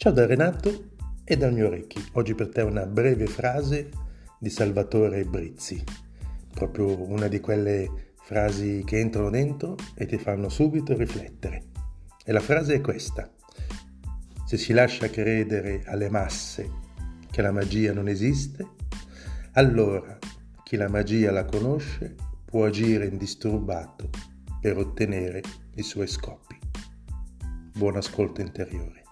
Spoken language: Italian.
Ciao da Renato e dal mio Orecchi. Oggi per te una breve frase di Salvatore Brizzi, proprio una di quelle frasi che entrano dentro e ti fanno subito riflettere. E la frase è questa. Se si lascia credere alle masse che la magia non esiste, allora chi la magia la conosce può agire indisturbato per ottenere i suoi scopi. Buon ascolto interiore.